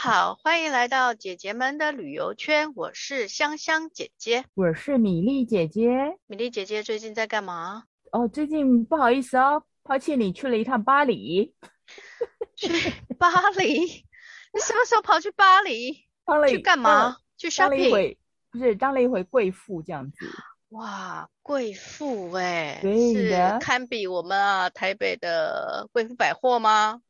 好，欢迎来到姐姐们的旅游圈。我是香香姐姐，我是米粒姐姐。米粒姐姐最近在干嘛？哦，最近不好意思哦，抛弃你去了一趟巴黎。去 巴黎？你什么时候跑去巴黎？去干嘛？去 shopping？不是当了一回贵妇这样子。哇，贵妇哎，是堪比我们啊台北的贵妇百货吗？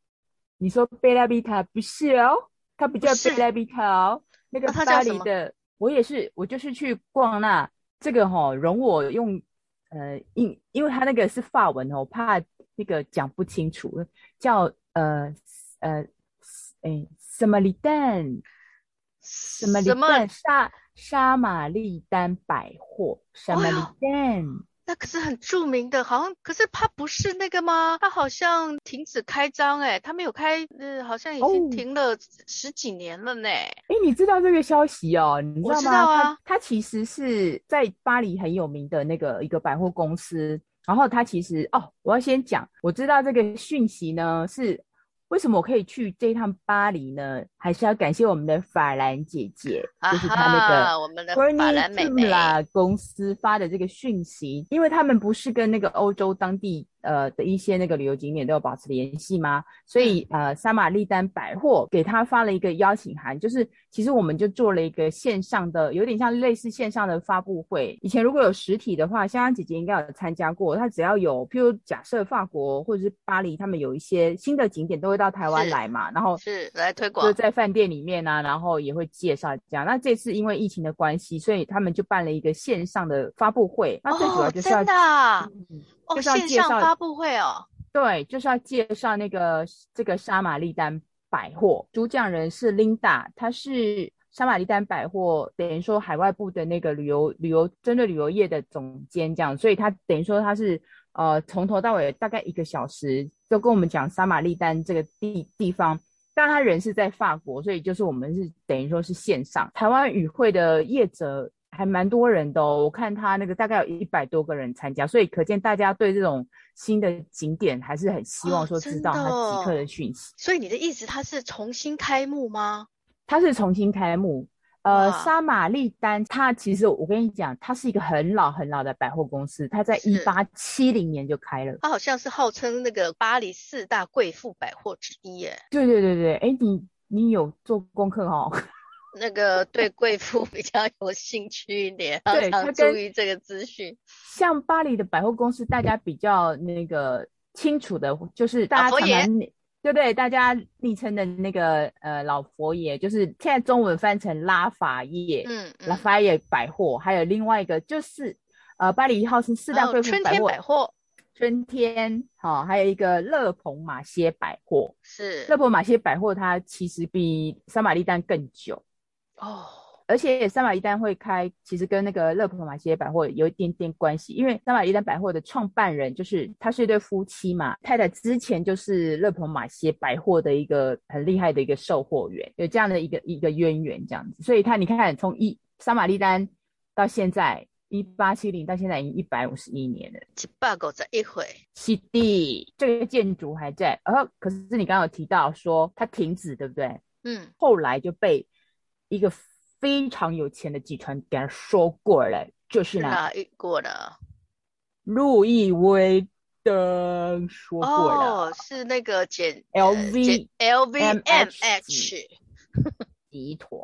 你说贝拉比塔不是哦。它不叫贝拉比塔哦，那个巴黎的，我也是，我就是去逛那这个哈、哦，容我用呃，因因为它那个是法文哦，我怕那个讲不清楚，叫呃呃，哎，什么里丹，什么？里丹沙沙玛丽丹百货，什么里丹。那可是很著名的，好像可是它不是那个吗？它好像停止开张，哎，它没有开，呃，好像已经停了十几年了呢。哎、哦，你知道这个消息哦？你知道吗？我知道啊。它，它其实是在巴黎很有名的那个一个百货公司，然后他其实哦，我要先讲，我知道这个讯息呢是。为什么我可以去这一趟巴黎呢？还是要感谢我们的法兰姐姐，就是她那个我们的法兰妹妹公司发的这个讯息，因为他们不是跟那个欧洲当地。呃的一些那个旅游景点都有保持联系吗？所以呃，沙玛丽丹百货给他发了一个邀请函，就是其实我们就做了一个线上的，有点像类似线上的发布会。以前如果有实体的话，香香姐姐应该有参加过。她只要有，譬如假设法国或者是巴黎，他们有一些新的景点都会到台湾来嘛，然后是来推广，就在饭店里面啊，然后也会介绍这样。那这次因为疫情的关系，所以他们就办了一个线上的发布会。那最主要就是要。哦，真的啊？就是要介绍、哦、线上发布会哦，对，就是要介绍那个这个沙玛丽丹百货。主讲人是 Linda，她是沙玛丽丹百货等于说海外部的那个旅游旅游针对旅游业的总监这样，所以她等于说她是呃从头到尾大概一个小时就跟我们讲沙玛丽丹这个地地方。当然他人是在法国，所以就是我们是等于说是线上台湾与会的业者。还蛮多人的哦，我看他那个大概有一百多个人参加，所以可见大家对这种新的景点还是很希望说知道他即刻的讯息。哦，所以你的意思，它是重新开幕吗？它是重新开幕。呃，沙玛丽丹，它其实我跟你讲，它是一个很老很老的百货公司，它在一八七零年就开了。它好像是号称那个巴黎四大贵妇百货之一耶。对对对对，哎，你你有做功课哦？那个对贵妇比较有兴趣一点，对，常注意这个资讯。像巴黎的百货公司，大家比较那个清楚的，就是大家常常对不对？大家昵称的那个呃老佛爷，就是现在中文翻成拉法叶，嗯，拉法叶百货，还有另外一个就是呃巴黎一号是四大贵妇百货，春天百货，春天好，还有一个勒庞马歇百货，是勒庞马歇百货，它其实比三玛丽丹更久。哦，而且三马丽丹会开，其实跟那个乐普马歇百货有一点点关系，因为三马丽丹百货的创办人就是他是一对夫妻嘛，太太之前就是乐普马歇百货的一个很厉害的一个售货员，有这样的一个一个渊源这样子，所以他你看看从一三马丽丹到现在一八七零到现在已经一百五十一年了，一百五十一回，是的，这个建筑还在，而、哦、可是你刚刚有提到说它停止，对不对？嗯，后来就被。一个非常有钱的集团给他收过来，就是哪一过的？路易威登说过的，哦，是那个简 LV LVMH 集团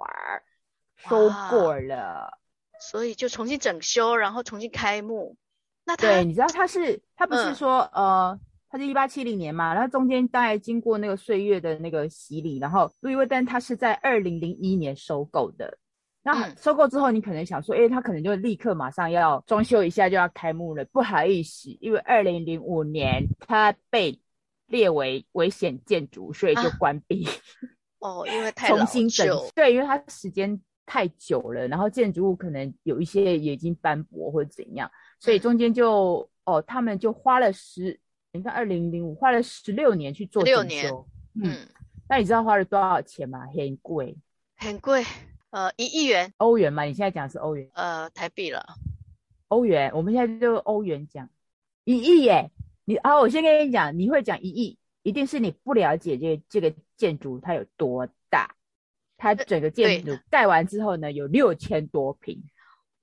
收过了，所以就重新整修，然后重新开幕。那他对，你知道他是他不是说、嗯、呃。它是一八七零年嘛，然后中间大概经过那个岁月的那个洗礼，然后路易威登它是在二零零一年收购的。那收购之后，你可能想说，哎、欸，它可能就立刻马上要装修一下就要开幕了。不好意思，因为二零零五年它被列为危险建筑，所以就关闭。啊、哦，因为太重新整对，因为它时间太久了，然后建筑物可能有一些也已经斑驳或者怎样，所以中间就哦，他们就花了十。你看，二零零五花了十六年去做整修，六年，嗯，那你知道花了多少钱吗？很贵，很贵，呃，一亿元欧元嘛？你现在讲的是欧元，呃，台币了，欧元，我们现在就欧元讲，一亿耶！你啊，我先跟你讲，你会讲一亿，一定是你不了解这个这个建筑它有多大。它整个建筑盖完之后呢，有六千多平。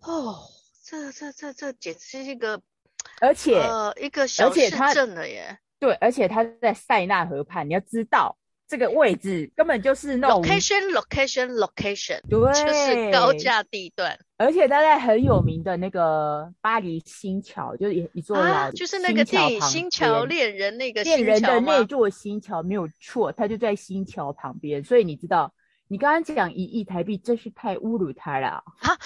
哦，这这这这简直是一个，而且呃一个小市镇了耶。对，而且它在塞纳河畔，你要知道。这个位置根本就是那种 location location location，对，就是高价地段，而且它在很有名的那个巴黎新桥，就是一一座老、啊，就是那个电影《新桥恋人》那个恋人的那座新桥没有错，它就在新桥旁边。所以你知道，你刚刚讲一亿台币，真是太侮辱他了啊！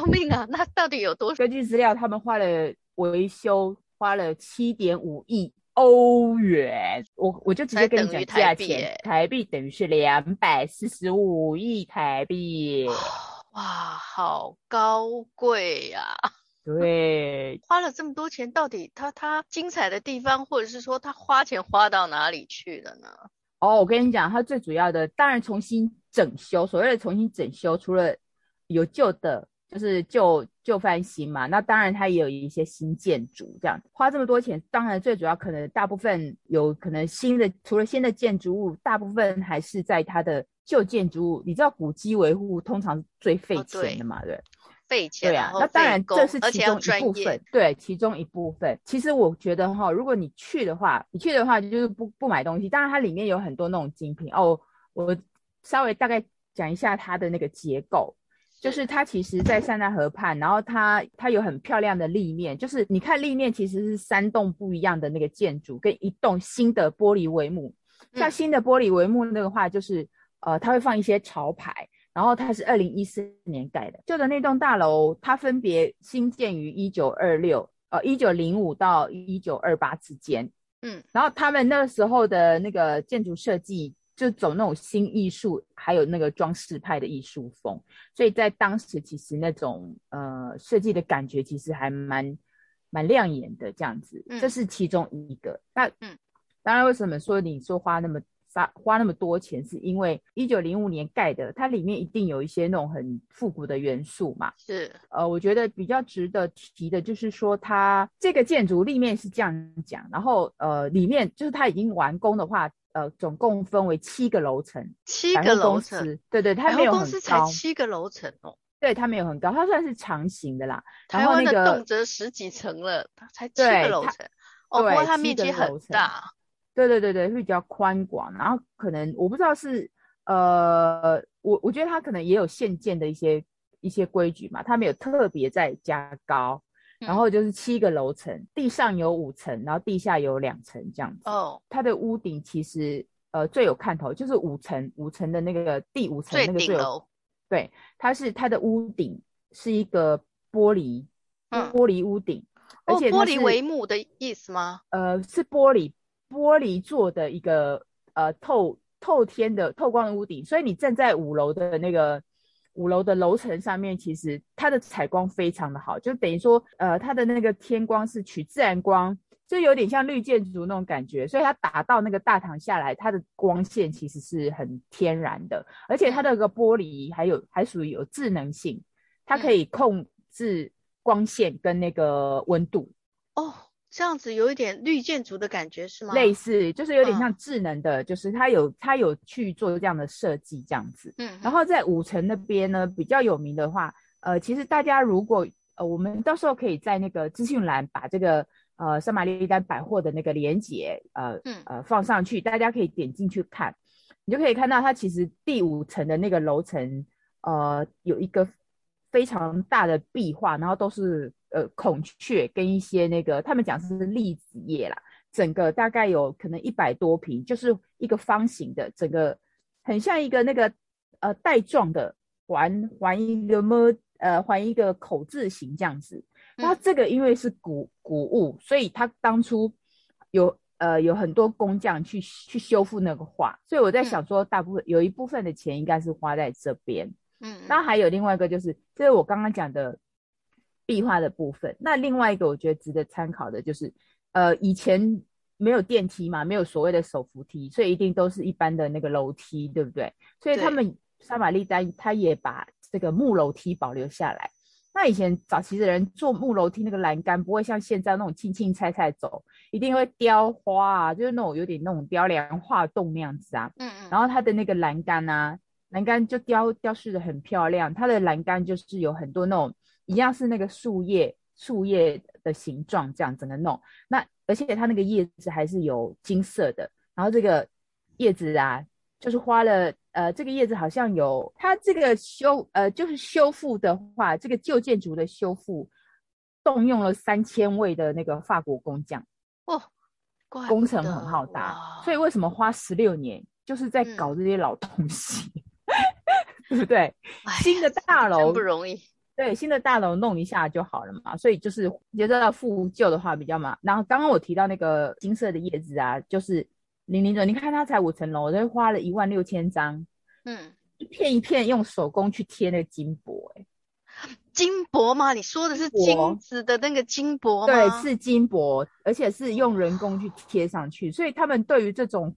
救命啊！那到底有多少？根据资料，他们花了维修花了七点五亿。欧元，我我就直接跟你讲价钱，台币等于是两百四十五亿台币。哇，好高贵呀！对，花了这么多钱，到底他他精彩的地方，或者是说他花钱花到哪里去了呢？哦，我跟你讲，他最主要的当然重新整修，所谓的重新整修，除了有旧的。就是旧旧翻新嘛，那当然它也有一些新建筑，这样花这么多钱，当然最主要可能大部分有可能新的，除了新的建筑物，大部分还是在它的旧建筑物。你知道古迹维护通常最费钱的嘛？哦、对，费钱。对啊，那当然这是其中一部分，对，其中一部分。其实我觉得哈，如果你去的话，你去的话就是不不买东西，当然它里面有很多那种精品哦。我稍微大概讲一下它的那个结构。就是它其实，在塞纳河畔，然后它它有很漂亮的立面，就是你看立面其实是三栋不一样的那个建筑，跟一栋新的玻璃帷幕。像新的玻璃帷幕那个话，就是呃，它会放一些潮牌，然后它是二零一四年盖的。旧的那栋大楼，它分别新建于一九二六，呃，一九零五到一九二八之间。嗯，然后他们那个时候的那个建筑设计。就走那种新艺术，还有那个装饰派的艺术风，所以在当时其实那种呃设计的感觉其实还蛮蛮亮眼的这样子，这是其中一个。那嗯，当然为什么说你说花那么花花那么多钱，是因为一九零五年盖的，它里面一定有一些那种很复古的元素嘛。是，呃，我觉得比较值得提的就是说，它这个建筑立面是这样讲，然后呃里面就是它已经完工的话。呃，总共分为七个楼层，七个楼层，对对，它没有很高，公司才七个楼层哦，对，它没有很高，它算是长形的啦。台湾的动辄十几层了，它才七个楼层，哦，不过它面积很大，对对对对，会比较宽广，然后可能我不知道是呃，我我觉得它可能也有现建的一些一些规矩嘛，它没有特别再加高。然后就是七个楼层，地上有五层，然后地下有两层这样子。哦，它的屋顶其实呃最有看头，就是五层五层的那个第五层那个最有。对，它是它的屋顶是一个玻璃，嗯、玻璃屋顶，而且、哦、玻璃帷幕的意思吗？呃，是玻璃玻璃做的一个呃透透天的透光的屋顶，所以你站在五楼的那个。五楼的楼层上面，其实它的采光非常的好，就等于说，呃，它的那个天光是取自然光，就有点像绿建筑那种感觉，所以它打到那个大堂下来，它的光线其实是很天然的，而且它的个玻璃还有还属于有智能性，它可以控制光线跟那个温度。哦。这样子有一点绿建筑的感觉是吗？类似，就是有点像智能的，嗯、就是它有它有去做这样的设计这样子。嗯，然后在五层那边呢，比较有名的话，呃，其实大家如果呃，我们到时候可以在那个资讯栏把这个呃莎玛丽丹百货的那个链接呃、嗯、呃放上去，大家可以点进去看，你就可以看到它其实第五层的那个楼层呃有一个非常大的壁画，然后都是。呃，孔雀跟一些那个，他们讲是栗子叶啦，整个大概有可能一百多平，就是一个方形的，整个很像一个那个呃带状的环环一个么呃环一个口字形这样子。那这个因为是古古物，所以他当初有呃有很多工匠去去修复那个画，所以我在想说，大部分有一部分的钱应该是花在这边。嗯，那还有另外一个就是，就是我刚刚讲的。壁画的部分，那另外一个我觉得值得参考的就是，呃，以前没有电梯嘛，没有所谓的手扶梯，所以一定都是一般的那个楼梯，对不对？所以他们莎玛丽丹他也把这个木楼梯保留下来，那以前早期的人坐木楼梯那个栏杆不会像现在那种轻轻踩踩走，一定会雕花啊，就是那种有点那种雕梁画栋那样子啊。嗯嗯。然后它的那个栏杆啊，栏杆就雕雕饰的很漂亮。它的栏杆就是有很多那种一样是那个树叶树叶的形状，这样整个弄。那而且它那个叶子还是有金色的。然后这个叶子啊，就是花了。呃，这个叶子好像有它这个修呃，就是修复的话，这个旧建筑的修复动用了三千位的那个法国工匠哦，工程很浩大，所以为什么花十六年就是在搞这些老东西，嗯、对不对？新的大楼不容易，对，新的大楼弄一下就好了嘛，所以就是觉得要复旧的话比较麻烦。然后刚刚我提到那个金色的叶子啊，就是。零零总，你看它才五层楼，就花了一万六千张，嗯，一片一片用手工去贴那个金箔，欸，哎，金箔吗？你说的是金子的那个金箔吗？对，是金箔，而且是用人工去贴上去，所以他们对于这种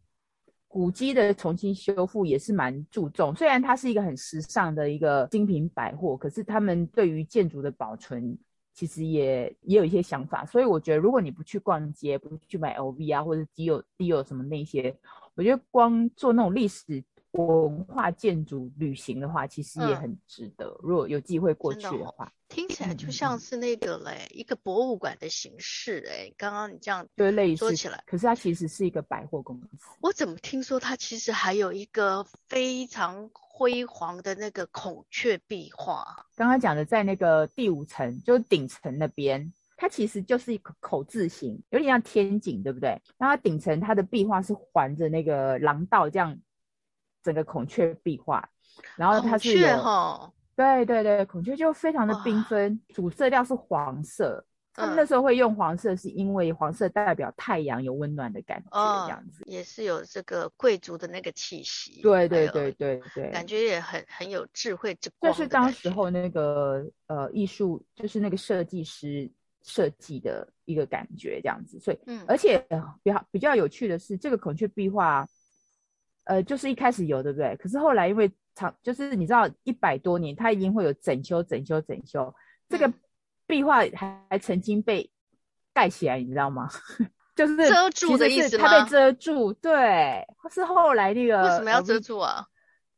古迹的重新修复也是蛮注重。虽然它是一个很时尚的一个精品百货，可是他们对于建筑的保存。其实也也有一些想法，所以我觉得，如果你不去逛街，不去买 LV 啊，或者 Dior Dior 什么那些，我觉得光做那种历史文化建筑旅行的话，其实也很值得。嗯、如果有机会过去的话，听起来就像是那个嘞，一个博物馆的形式哎。刚刚你这样对类似说起来，可是它其实是一个百货公司。我怎么听说它其实还有一个非常。辉煌的那个孔雀壁画，刚刚讲的在那个第五层，就是顶层那边，它其实就是一个口字形，有点像天井，对不对？然后它顶层它的壁画是环着那个廊道这样，整个孔雀壁画，然后它是有，哦、对对对，孔雀就非常的缤纷，主色调是黄色。他们那时候会用黄色，是因为黄色代表太阳有温暖的感觉，这样子、嗯、也是有这个贵族的那个气息。对对对对对，感觉也很很有智慧之光。这是当时候那个呃艺术，就是那个设计师设计的一个感觉，这样子。所以，嗯，而且比较比较有趣的是，这个孔雀壁画，呃，就是一开始有，对不对？可是后来因为长，就是你知道一百多年，它一定会有整修、整修、整修这个。嗯壁画还还曾经被盖起来，你知道吗？就是遮住的意思吗？它被遮住，对，是后来那个为什么要遮住啊？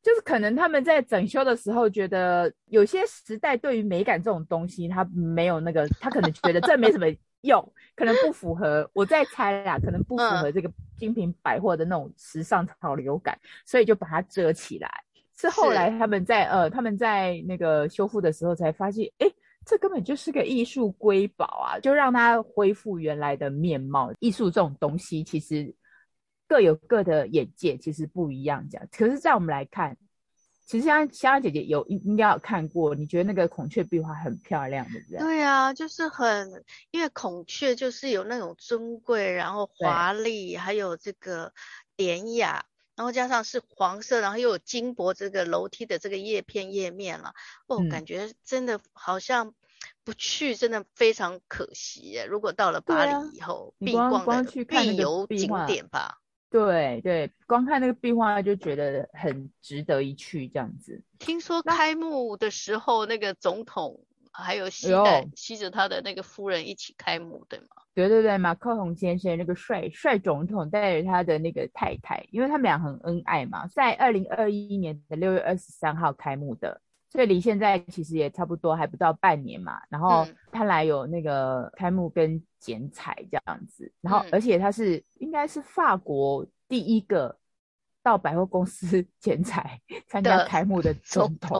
就是可能他们在整修的时候觉得有些时代对于美感这种东西，他没有那个，他可能觉得这没什么用，可能不符合。我在猜啦，可能不符合这个精品百货的那种时尚潮流感，嗯、所以就把它遮起来。是后来他们在呃他们在那个修复的时候才发现，哎。这根本就是个艺术瑰宝啊！就让它恢复原来的面貌。艺术这种东西，其实各有各的眼界，其实不一样。这样，可是，在我们来看，其实像香香姐姐有应应该有看过，你觉得那个孔雀壁画很漂亮，对不对？对啊，就是很，因为孔雀就是有那种尊贵，然后华丽，还有这个典雅。然后加上是黄色，然后又有金箔这个楼梯的这个叶片叶面了，哦，嗯、感觉真的好像不去真的非常可惜耶。如果到了巴黎以后，啊、必逛的必游景点吧。对对，光看那个壁画就觉得很值得一去这样子。听说开幕的时候，那，个总统还有西带携着他的那个夫人一起开幕，对吗？对对对，马克宏先生那个帅帅总统带着他的那个太太，因为他们俩很恩爱嘛，在二零二一年的六月二十三号开幕的，所以离现在其实也差不多还不到半年嘛。然后他来有那个开幕跟剪彩这样子，然后而且他是应该是法国第一个。到百货公司 剪彩参加开幕的总统，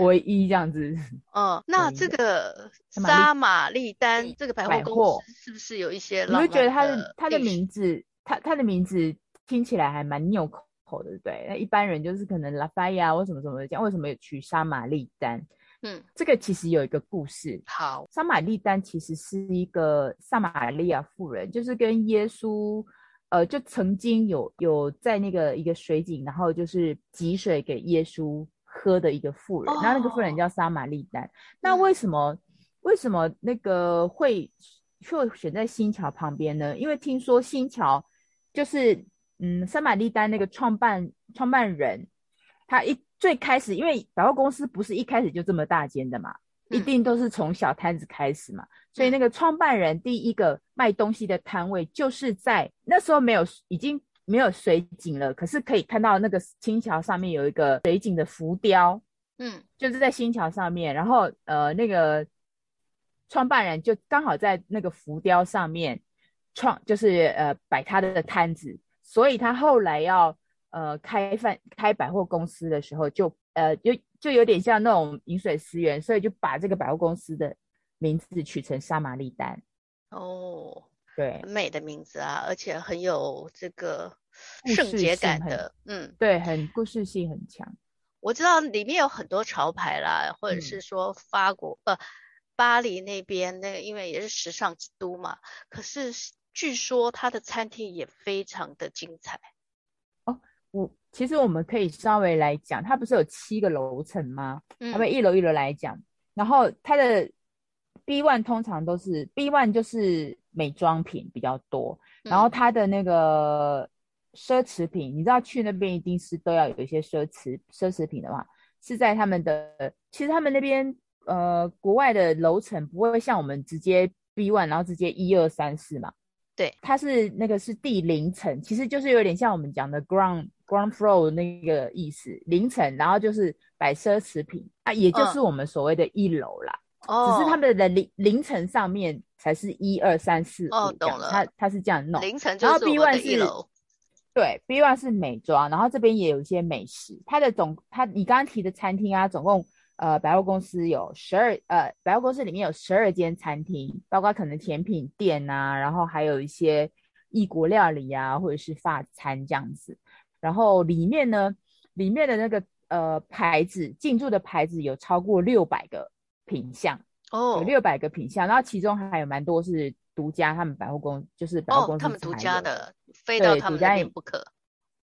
唯一这样子。嗯，那这个沙玛丽丹这个百货公司是不是有一些？你会觉得他的他的名字，他他的名字听起来还蛮拗口的，对不对？那一般人就是可能拉斐亚或什么什么讲，为什么有取沙玛利丹？嗯，这个其实有一个故事。好，莎玛利丹其实是一个撒玛利亚妇人，就是跟耶稣。呃，就曾经有有在那个一个水井，然后就是汲水给耶稣喝的一个妇人，那、oh. 那个妇人叫撒玛利丹。那为什么、嗯、为什么那个会会选在新桥旁边呢？因为听说新桥就是嗯，撒玛利丹那个创办创办人，他一最开始因为百货公司不是一开始就这么大间的嘛，一定都是从小摊子开始嘛。所以那个创办人第一个卖东西的摊位，就是在那时候没有，已经没有水井了，可是可以看到那个新桥上面有一个水井的浮雕，嗯，就是在新桥上面，然后呃那个创办人就刚好在那个浮雕上面创，就是呃摆他的摊子，所以他后来要呃开饭开百货公司的时候就，就呃就就有点像那种饮水思源，所以就把这个百货公司的。名字取成莎玛丽丹哦，对，很美的名字啊，而且很有这个圣洁感的，嗯，对，很故事性很强。我知道里面有很多潮牌啦，或者是说法国、嗯、呃巴黎那边那个，因为也是时尚之都嘛。可是据说他的餐厅也非常的精彩哦。我其实我们可以稍微来讲，它不是有七个楼层吗？嗯，我们一楼一楼来讲，然后它的。B one 通常都是 B one 就是美妆品比较多，嗯、然后它的那个奢侈品，你知道去那边一定是都要有一些奢侈奢侈品的话，是在他们的，其实他们那边呃国外的楼层不会像我们直接 B one 然后直接一二三四嘛，对，它是那个是第零层，其实就是有点像我们讲的 ground ground floor 那个意思，零层，然后就是摆奢侈品啊，也就是我们所谓的一楼啦。嗯哦，只是他们的零零层上面才是一二三四五，哦，懂了，它它是这样弄，凌晨就是我们的一楼，对，B one 是美妆，然后这边也有一些美食。它的总，它你刚刚提的餐厅啊，总共呃百货公司有十二，呃百货公司里面有十二间餐厅，包括可能甜品店呐、啊，然后还有一些异国料理啊，或者是法餐这样子。然后里面呢，里面的那个呃牌子进驻的牌子有超过六百个。品项哦，有六百个品项，然后其中还有蛮多是独家，他们百货公就是百货公司、哦、他们独家的，非到他们那边不可。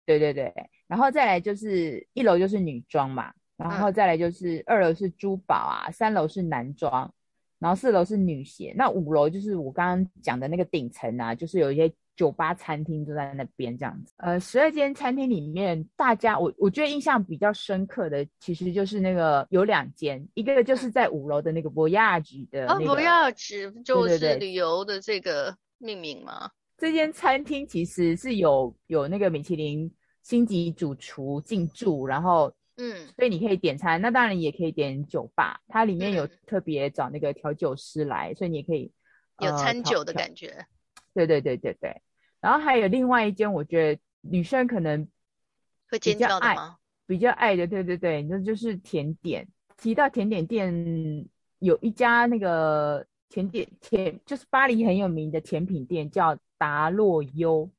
对对对，然后再来就是一楼就是女装嘛，然后再来就是二楼是珠宝啊，嗯、三楼是男装，然后四楼是女鞋，那五楼就是我刚刚讲的那个顶层啊，就是有一些。酒吧、餐厅都在那边这样子。呃，十二间餐厅里面，大家我我觉得印象比较深刻的，其实就是那个有两间，一个就是在五楼的那个 Voyage 的那个。哦，Voyage 就是旅游的这个命名吗？这间餐厅其实是有有那个米其林星级主厨进驻，然后嗯，所以你可以点餐，那当然也可以点酒吧，它里面有特别找那个调酒师来，所以你也可以有餐酒的感觉。对对对对对。然后还有另外一间，我觉得女生可能会尖叫的吗？比较爱的，对对对，那就是甜点。提到甜点店，有一家那个甜点甜，就是巴黎很有名的甜品店，叫达洛优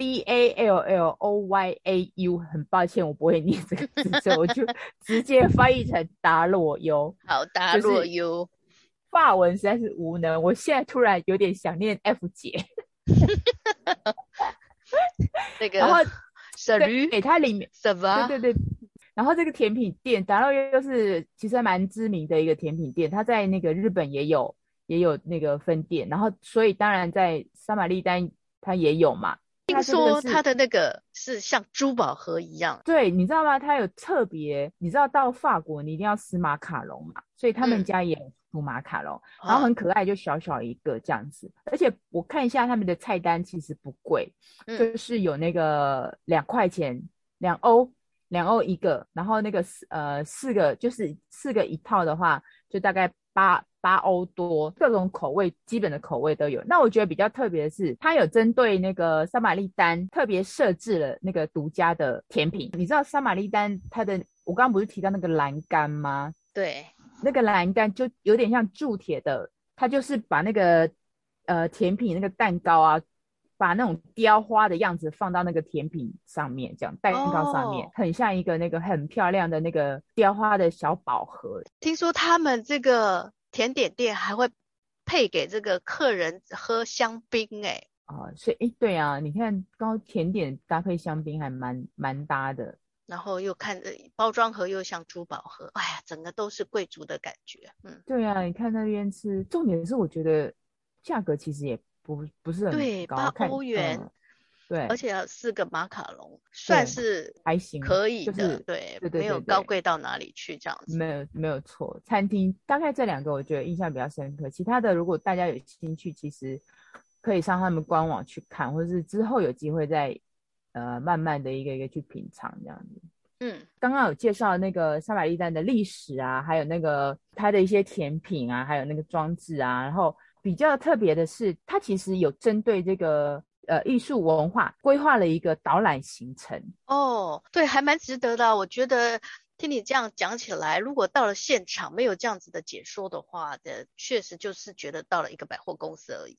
，D A L L O Y A U。很抱歉，我不会念这个字，所以我就 直接翻译成达洛优。好，达洛优。法文实在是无能，我现在突然有点想念 F 姐。那个，然后对，给它里面什么？对对对。然后这个甜品店，达洛优是其实蛮知名的一个甜品店，它在那个日本也有也有那个分店，然后所以当然在莎玛利丹它也有嘛。听说它的那个是像珠宝盒一样，对，你知道吗？它有特别，你知道到法国你一定要吃马卡龙嘛，所以他们家也有出马卡龙，嗯、然后很可爱，就小小一个这样子。而且我看一下他们的菜单，其实不贵，嗯、就是有那个两块钱两欧两欧一个，然后那个四呃四个就是四个一套的话，就大概八。八欧多，各种口味，基本的口味都有。那我觉得比较特别的是，它有针对那个莎玛丽丹特别设置了那个独家的甜品。你知道莎玛丽丹它的，我刚刚不是提到那个栏杆吗？对，那个栏杆就有点像铸铁的，它就是把那个呃甜品那个蛋糕啊。把那种雕花的样子放到那个甜品上面，这样蛋糕上面，oh. 很像一个那个很漂亮的那个雕花的小宝盒。听说他们这个甜点店还会配给这个客人喝香槟，哎，啊，所以哎，对啊，你看刚刚甜点搭配香槟还蛮蛮搭的，然后又看着包装盒又像珠宝盒，哎呀，整个都是贵族的感觉。嗯，对啊，你看那边吃，重点是我觉得价格其实也。不不是很高，对，八欧元，嗯，对，而且有四个马卡龙，算是还行，可以的，就是对，对对对，没有高贵到哪里去这样子。没有没有错，餐厅大概这两个我觉得印象比较深刻，其他的如果大家有兴趣，其实可以上他们官网去看，或者是之后有机会再呃慢慢的一个一个去品尝这样子。嗯，刚刚有介绍那个莎玛丽丹的历史啊，还有那个它的一些甜品啊，还有那个装置啊，然后比较特别的是，它其实有针对这个呃艺术文化规划了一个导览行程。哦，对，还蛮值得的。我觉得听你这样讲起来，如果到了现场没有这样子的解说的话的，确实就是觉得到了一个百货公司而已。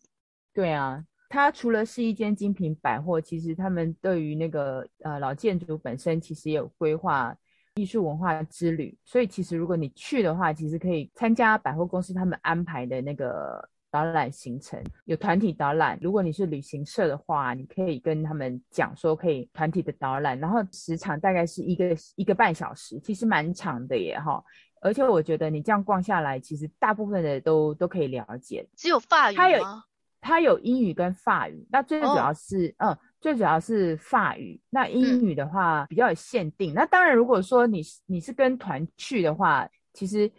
对啊。它除了是一间精品百货，其实他们对于那个呃老建筑本身，其实也有规划艺术文化之旅。所以其实如果你去的话，其实可以参加百货公司他们安排的那个导览行程，有团体导览。如果你是旅行社的话，你可以跟他们讲说可以团体的导览，然后时长大概是一个一个半小时，其实蛮长的耶哈。而且我觉得你这样逛下来，其实大部分的都都可以了解。只有法语吗？它有英语跟法语，那最主要是，哦、嗯，最主要是法语。那英语的话比较有限定。嗯、那当然，如果说你你是跟团去的话，其实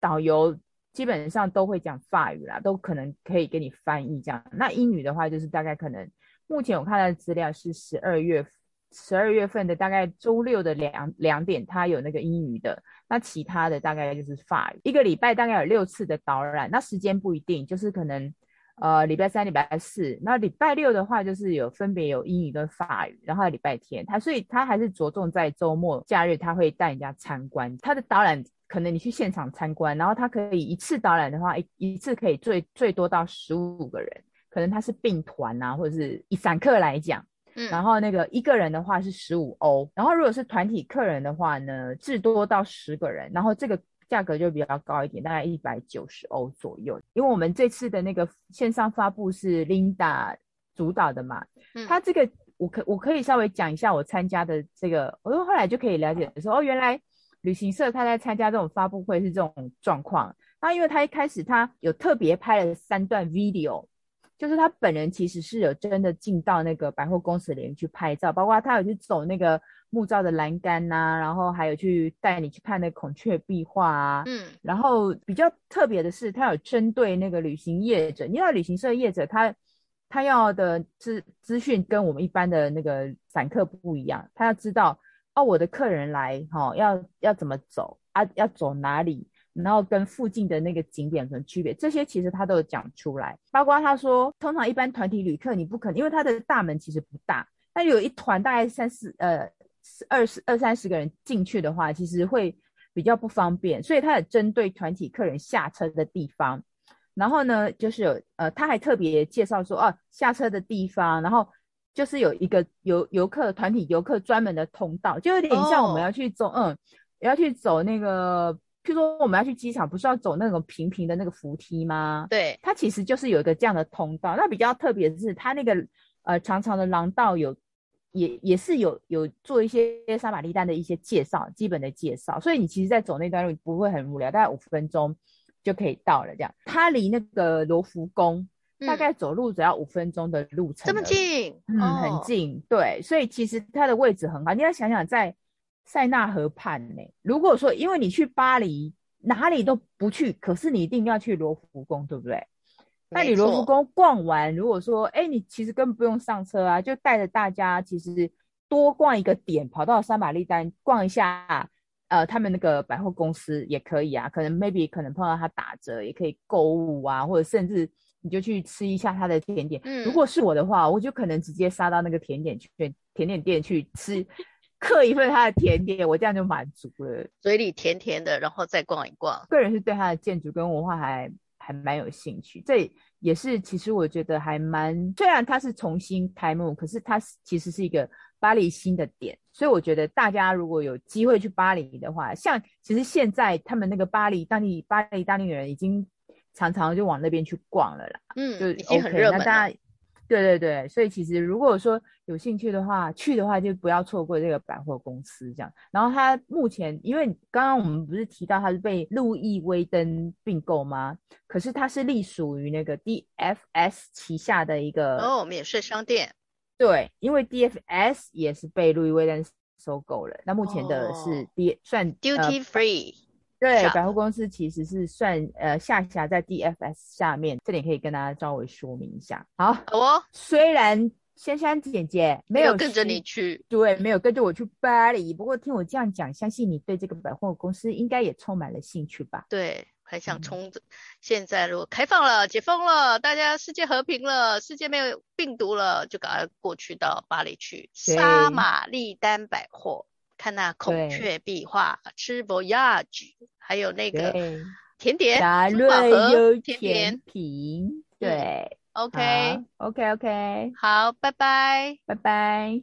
导游基本上都会讲法语啦，都可能可以给你翻译这样。那英语的话，就是大概可能目前我看到的资料是十二月十二月份的大概周六的两两点，它有那个英语的。那其他的大概就是法语。一个礼拜大概有六次的导览，那时间不一定，就是可能。呃，礼拜三、礼拜四，那礼拜六的话就是有分别有英语跟法语，然后礼拜天，他所以他还是着重在周末假日，他会带人家参观。他的导览可能你去现场参观，然后他可以一次导览的话，一一次可以最最多到十五个人，可能他是并团啊，或者是以散客来讲，嗯，然后那个一个人的话是十五欧，然后如果是团体客人的话呢，至多到十个人，然后这个。价格就比较高一点，大概一百九十欧左右。因为我们这次的那个线上发布是 Linda 主导的嘛，嗯，他这个我可我可以稍微讲一下我参加的这个，我说后来就可以了解说哦，原来旅行社他在参加这种发布会是这种状况。那因为他一开始他有特别拍了三段 video，就是他本人其实是有真的进到那个百货公司里面去拍照，包括他有去走那个。木造的栏杆呐、啊，然后还有去带你去看那孔雀壁画啊，嗯，然后比较特别的是，它有针对那个旅行业者，因为旅行社业者他他要的资资讯跟我们一般的那个散客不一样，他要知道哦，我的客人来哈、哦，要要怎么走啊，要走哪里，然后跟附近的那个景点什么区别，这些其实他都有讲出来，包括他说，通常一般团体旅客你不可能，因为他的大门其实不大，但有一团大概三四呃。二十二三十个人进去的话，其实会比较不方便，所以他有针对团体客人下车的地方，然后呢，就是有呃，他还特别介绍说，哦、啊，下车的地方，然后就是有一个游游客团体游客专门的通道，就有点像我们要去走，哦、嗯，要去走那个，譬如说我们要去机场，不是要走那种平平的那个扶梯吗？对，它其实就是有一个这样的通道。那比较特别的是，它那个呃长长的廊道有。也也是有有做一些莎玛丽丹的一些介绍，基本的介绍，所以你其实，在走那段路不会很无聊，大概五分钟就可以到了。这样，它离那个罗浮宫大概走路只要五分钟的路程，这么近，嗯，很近。对，所以其实它的位置很好。你要想想，在塞纳河畔呢，如果说因为你去巴黎哪里都不去，可是你一定要去罗浮宫，对不对？那你罗浮宫逛完，如果说，哎，你其实根本不用上车啊，就带着大家，其实多逛一个点，跑到三玛丽丹逛一下，呃，他们那个百货公司也可以啊，可能 maybe 可能碰到他打折，也可以购物啊，或者甚至你就去吃一下他的甜点。嗯，如果是我的话，我就可能直接杀到那个甜点去，甜点店去吃，刻一份他的甜点，我这样就满足了，嘴里甜甜的，然后再逛一逛。个人是对他的建筑跟文化还。还蛮有兴趣，这也是其实我觉得还蛮，虽然它是重新开幕，可是它其实是一个巴黎新的点，所以我觉得大家如果有机会去巴黎的话，像其实现在他们那个巴黎当地巴黎当地人已经常常就往那边去逛了啦，嗯，就 OK，已经很热门了。那大家对对对，所以其实如果说有兴趣的话，去的话就不要错过这个百货公司这样。然后它目前，因为刚刚我们不是提到它是被路易威登并购吗？可是它是隶属于那个 DFS 旗下的一个哦，免税商店。对，因为 DFS 也是被路易威登收购了。那目前的是 D、哦、算 Duty Free，对，百货公司其实是算呃下辖在 DFS 下面，这点可以跟大家稍微说明一下。好，好哦。虽然珊珊姐姐没有，跟着你去，对，没有跟着我去巴黎。不过听我这样讲，相信你对这个百货公司应该也充满了兴趣吧？对。还想冲着，现在如果开放了、解封了，大家世界和平了，世界没有病毒了，就赶快过去到巴黎去莎玛丽丹百货看那孔雀壁画，吃 Voyage，还有那个甜点，达瑞优甜甜品。对，嗯，OK。OK OK，好，拜拜，拜拜。